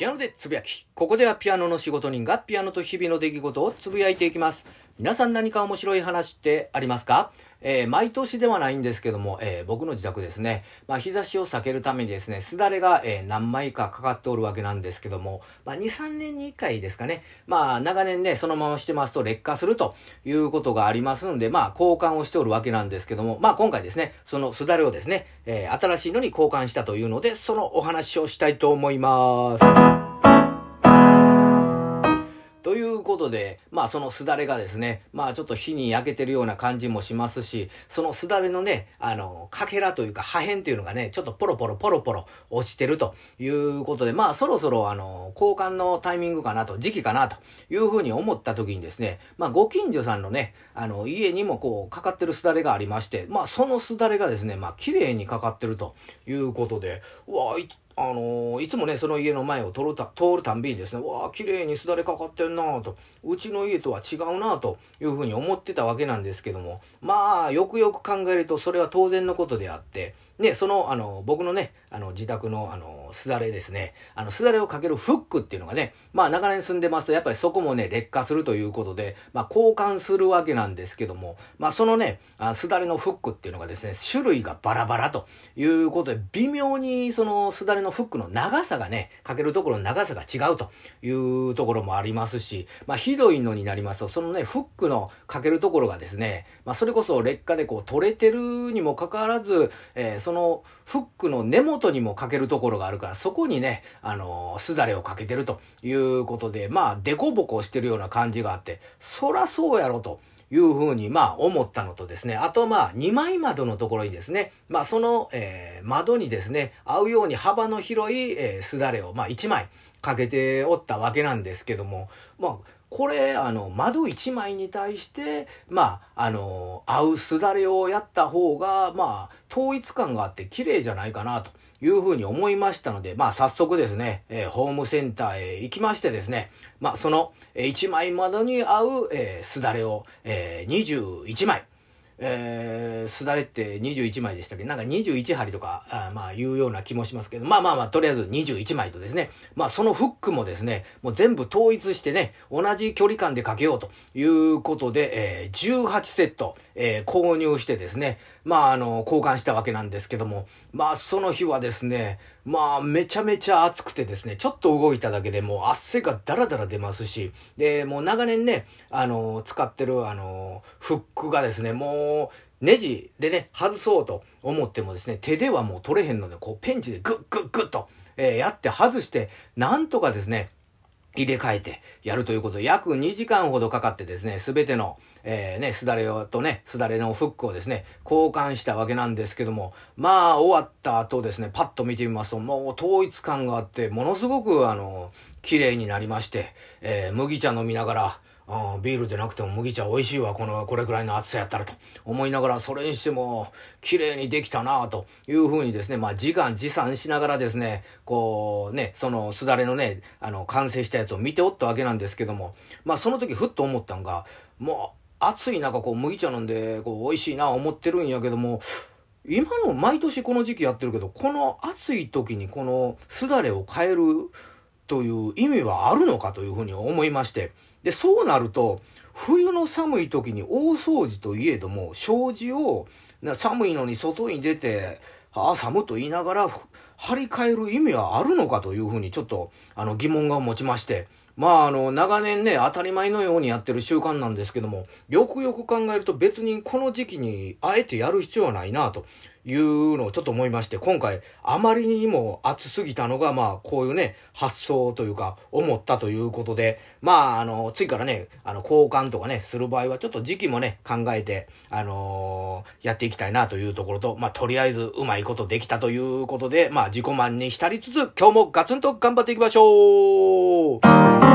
ピアノでつぶやき。ここではピアノの仕事人がピアノと日々の出来事をつぶやいていきます。皆さん何か面白い話ってありますか？えー、毎年ではないんですけども、えー、僕の自宅ですね、まあ、日差しを避けるためにですね、すだれが、えー、何枚かかかっておるわけなんですけども、まあ、2、3年に1回ですかね、まあ、長年ね、そのまましてますと劣化するということがありますので、まあ、交換をしておるわけなんですけども、まあ、今回ですね、そのすだれをですね、え新しいのに交換したというので、そのお話をしたいと思います。ということで、まあそのすだれがですね、まあちょっと火に焼けてるような感じもしますし、そのすだれのね、あの、かけらというか破片っていうのがね、ちょっとポロポロポロポロ落ちてるということで、まあそろそろあの、交換のタイミングかなと、時期かなというふうに思った時にですね、まあご近所さんのね、あの、家にもこう、かかってるすだれがありまして、まあそのすだれがですね、まあ綺麗にかかってるということで、うわあのー、いつもね、その家の前を通るた通るたんびにですね、わあ、綺麗にすだれかかってんなと、うちの家とは違うなというふうに思ってたわけなんですけども、まあ、よくよく考えるとそれは当然のことであって、で、その、あの、僕のね、あの、自宅の、あの、すだれですね、あの、すだれをかけるフックっていうのがね、まあ、長年住んでますと、やっぱりそこもね、劣化するということで、まあ、交換するわけなんですけども、まあ、そのね、あすだれのフックっていうのがですね、種類がバラバラということで、微妙に、その、すだれのフックの長さがね、かけるところの長さが違うというところもありますし、まあ、ひどいのになりますと、そのね、フックのかけるところがですね、まあ、それこそ劣化でこう、取れてるにもかかわらず、えー、その、フックの根元にもかけるところがあるから、そこにね、あのー、すだれをかけてるということで、まあ、デコボコしてるような感じがあって、そらそうやろと。いうふうに、まあ、思ったのとですね、あと、まあ、二枚窓のところにですね、まあ、その、えー、窓にですね、合うように幅の広い、えー、すだれを、まあ、一枚かけておったわけなんですけども、まあ、これ、あの、窓一枚に対して、まあ、あの、合うすだれをやった方が、まあ、統一感があって綺麗じゃないかなと。いうふうに思いましたので、まあ早速ですね、えー、ホームセンターへ行きましてですね、まあその、えー、一枚窓に合う、えー、すだれを、えー、21枚、えー、すだれって21枚でしたっけ？なんか21針とか、あまあ言うような気もしますけど、まあまあまあ、とりあえず21枚とですね、まあそのフックもですね、もう全部統一してね、同じ距離感でかけようということで、えー、18セット、えー、購入してですね、まああの、交換したわけなんですけども、まあその日はですね、まあめちゃめちゃ暑くてですね、ちょっと動いただけでもう汗がダラダラ出ますし、で、もう長年ね、あの、使ってるあの、フックがですね、もう、ネジでね、外そうと思ってもですね、手ではもう取れへんので、こうペンチでグッグッグッと、えー、やって外して、なんとかですね、入れ替えてやるということで、約2時間ほどかかってですね、全ての、えー、ね、すだれとね、すだれのフックをですね、交換したわけなんですけども、まあ、終わった後ですね、パッと見てみますと、もう統一感があって、ものすごく、あの、綺麗になりまして、えー、麦茶飲みながら、あビールでなくても麦茶美味しいわ、この、これくらいの暑さやったらと思いながら、それにしても、綺麗にできたなというふうにですね、まあ、時間持参しながらですね、こう、ね、その、すだれのね、あの、完成したやつを見ておったわけなんですけども、まあ、その時ふっと思ったんが、もう、暑い中、こう、麦茶飲んで、こう、美味しいな思ってるんやけども、今の毎年この時期やってるけど、この暑い時にこのすだれを変えるという意味はあるのかというふうに思いまして、で、そうなると、冬の寒い時に大掃除といえども、障子を、寒いのに外に出て、ああ、寒と言いながら、張り替える意味はあるのかというふうにちょっと、あの、疑問が持ちまして、まあ、あの、長年ね、当たり前のようにやってる習慣なんですけども、よくよく考えると別にこの時期にあえてやる必要はないなというのをちょっと思いまして、今回あまりにも暑すぎたのが、まあこういうね、発想というか思ったということで、まああの、次からね、あの、交換とかね、する場合はちょっと時期もね、考えて、あのー、やっていきたいなというところと、まあとりあえずうまいことできたということで、まあ自己満に浸りつつ、今日もガツンと頑張っていきましょう